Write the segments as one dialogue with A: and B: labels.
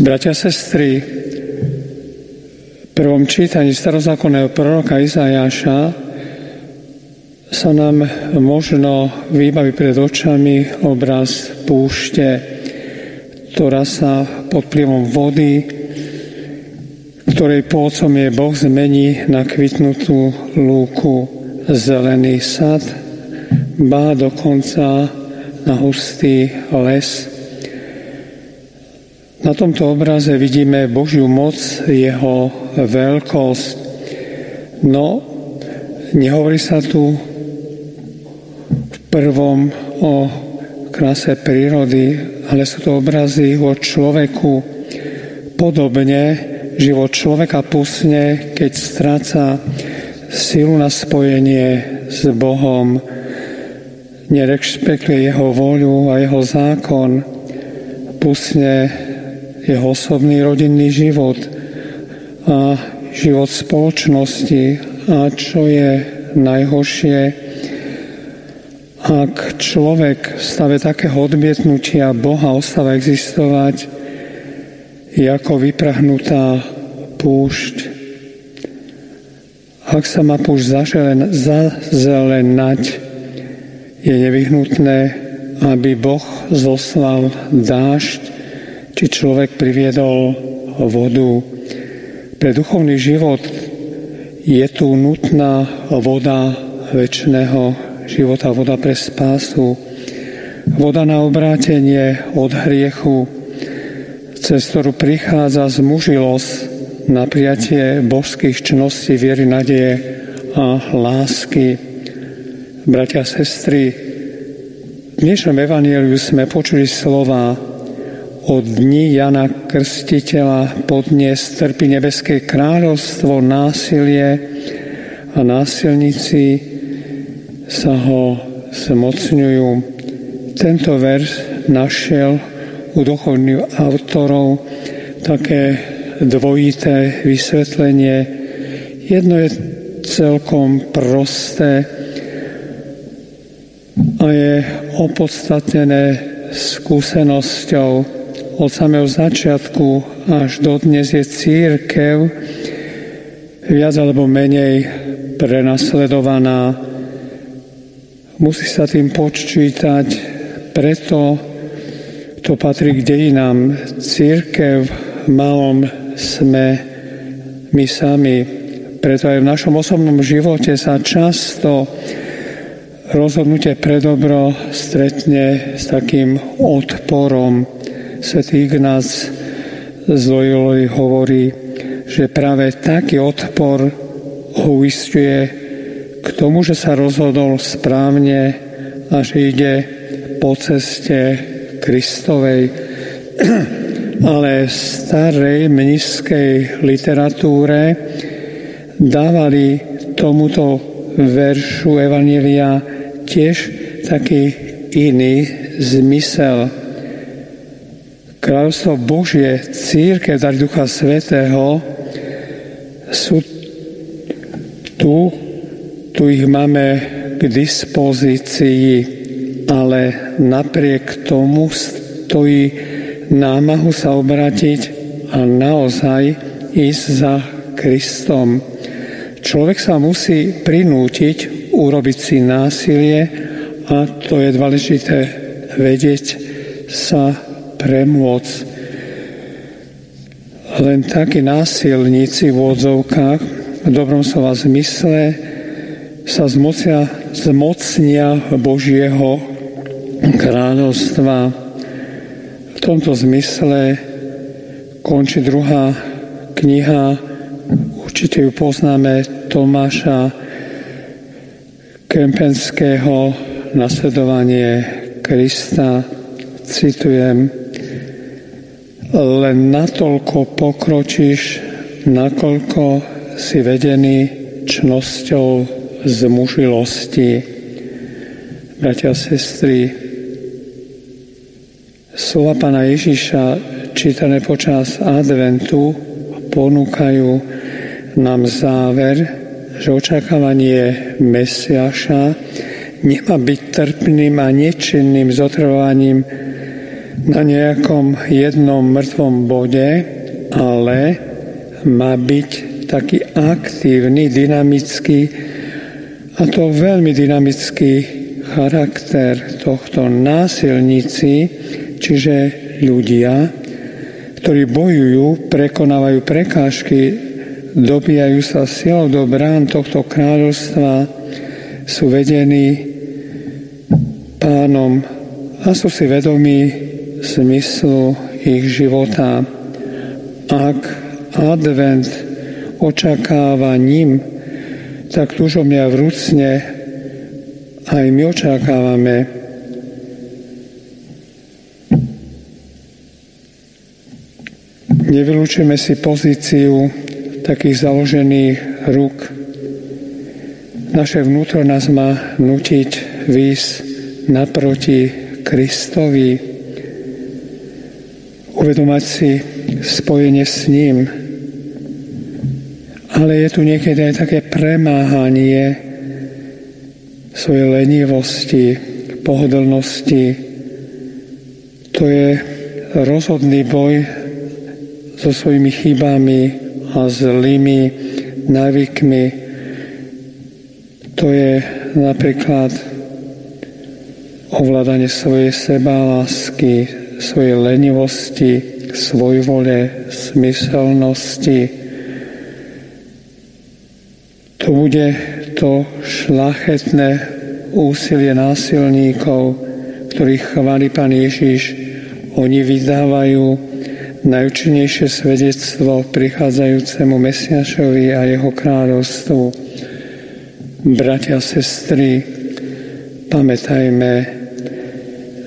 A: Bratia, sestry, v prvom čítaní starozákonného proroka Izajaša sa nám možno vybaví pred očami obraz púšte, ktorá sa pod plivom vody, ktorej pôcom je Boh zmení na kvitnutú lúku, zelený sad, bá dokonca na hustý les. Na tomto obraze vidíme Božiu moc, jeho veľkosť. No, nehovorí sa tu v prvom o kráse prírody, ale sú to obrazy o človeku. Podobne život človeka pusne, keď stráca silu na spojenie s Bohom, nerešpektuje jeho voľu a jeho zákon, pusne jeho osobný rodinný život a život spoločnosti a čo je najhoršie, ak človek v stave takého odmietnutia Boha ostáva existovať, je ako vyprahnutá púšť. Ak sa má púšť zazelenať, je nevyhnutné, aby Boh zoslal dážď, či človek priviedol vodu. Pre duchovný život je tu nutná voda väčšného života, voda pre spásu, voda na obrátenie od hriechu, cez ktorú prichádza zmužilosť na prijatie božských čností, viery, nadeje a lásky. Bratia a sestry, v dnešnom evaníliu sme počuli slova od dní Jana Krstiteľa podnes trpí nebeské kráľovstvo, násilie a násilníci sa ho zmocňujú. Tento verš našiel u duchovných autorov také dvojité vysvetlenie. Jedno je celkom prosté a je opodstatnené skúsenosťou od samého začiatku až do dnes je církev viac alebo menej prenasledovaná. Musí sa tým počítať, preto to patrí k dejinám. Církev v malom sme my sami. Preto aj v našom osobnom živote sa často rozhodnutie pre dobro stretne s takým odporom Svetý Ignác z Loyoli hovorí, že práve taký odpor ho uistuje k tomu, že sa rozhodol správne a že ide po ceste Kristovej. Ale v starej mniskej literatúre dávali tomuto veršu Evanília tiež taký iný zmysel. Kráľovstvo Božie, církev, dar Ducha Svetého sú tu, tu ich máme k dispozícii, ale napriek tomu stojí námahu sa obratiť a naozaj ísť za Kristom. Človek sa musí prinútiť urobiť si násilie a to je dôležité vedieť sa premôcť. Len takí násilníci v odzovkách v dobrom slova zmysle sa zmocnia, zmocnia Božieho kráľovstva. V tomto zmysle končí druhá kniha, určite ju poznáme, Tomáša Kempenského, nasledovanie Krista. Citujem, len natoľko pokročíš, nakoľko si vedený čnosťou zmužilosti. Bratia a sestry, slova Pána Ježiša čítané počas adventu ponúkajú nám záver, že očakávanie Mesiaša nemá byť trpným a nečinným zotrvovaním na nejakom jednom mŕtvom bode, ale má byť taký aktívny, dynamický a to veľmi dynamický charakter tohto násilníci, čiže ľudia, ktorí bojujú, prekonávajú prekážky, dobíjajú sa silou do brán tohto kráľovstva, sú vedení pánom a sú si vedomí smyslu ich života. Ak advent očakáva ním, tak túžobne a vrúcne aj my očakávame Nevylúčime si pozíciu takých založených rúk. Naše vnútro nás má nutiť výsť naproti Kristovi, uvedomať si spojenie s ním. Ale je tu niekedy aj také premáhanie svojej lenivosti, pohodlnosti. To je rozhodný boj so svojimi chybami a zlými návykmi. To je napríklad ovládanie svojej sebálásky, svojej lenivosti, svojvole, smyselnosti. To bude to šlachetné úsilie násilníkov, ktorých chváli Pán Ježiš. Oni vydávajú najúčinnejšie svedectvo prichádzajúcemu Mesiašovi a jeho kráľovstvu. Bratia, sestry, pamätajme,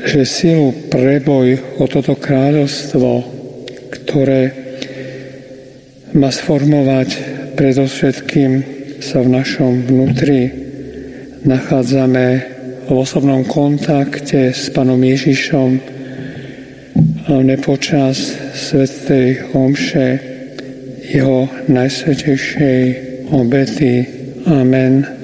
A: že silu preboj o toto kráľovstvo, ktoré má sformovať predovšetkým sa v našom vnútri, nachádzame v osobnom kontakte s Pánom Ježišom, hlavne počas Svetej Omše, jeho najsvetejšej obety. Amen.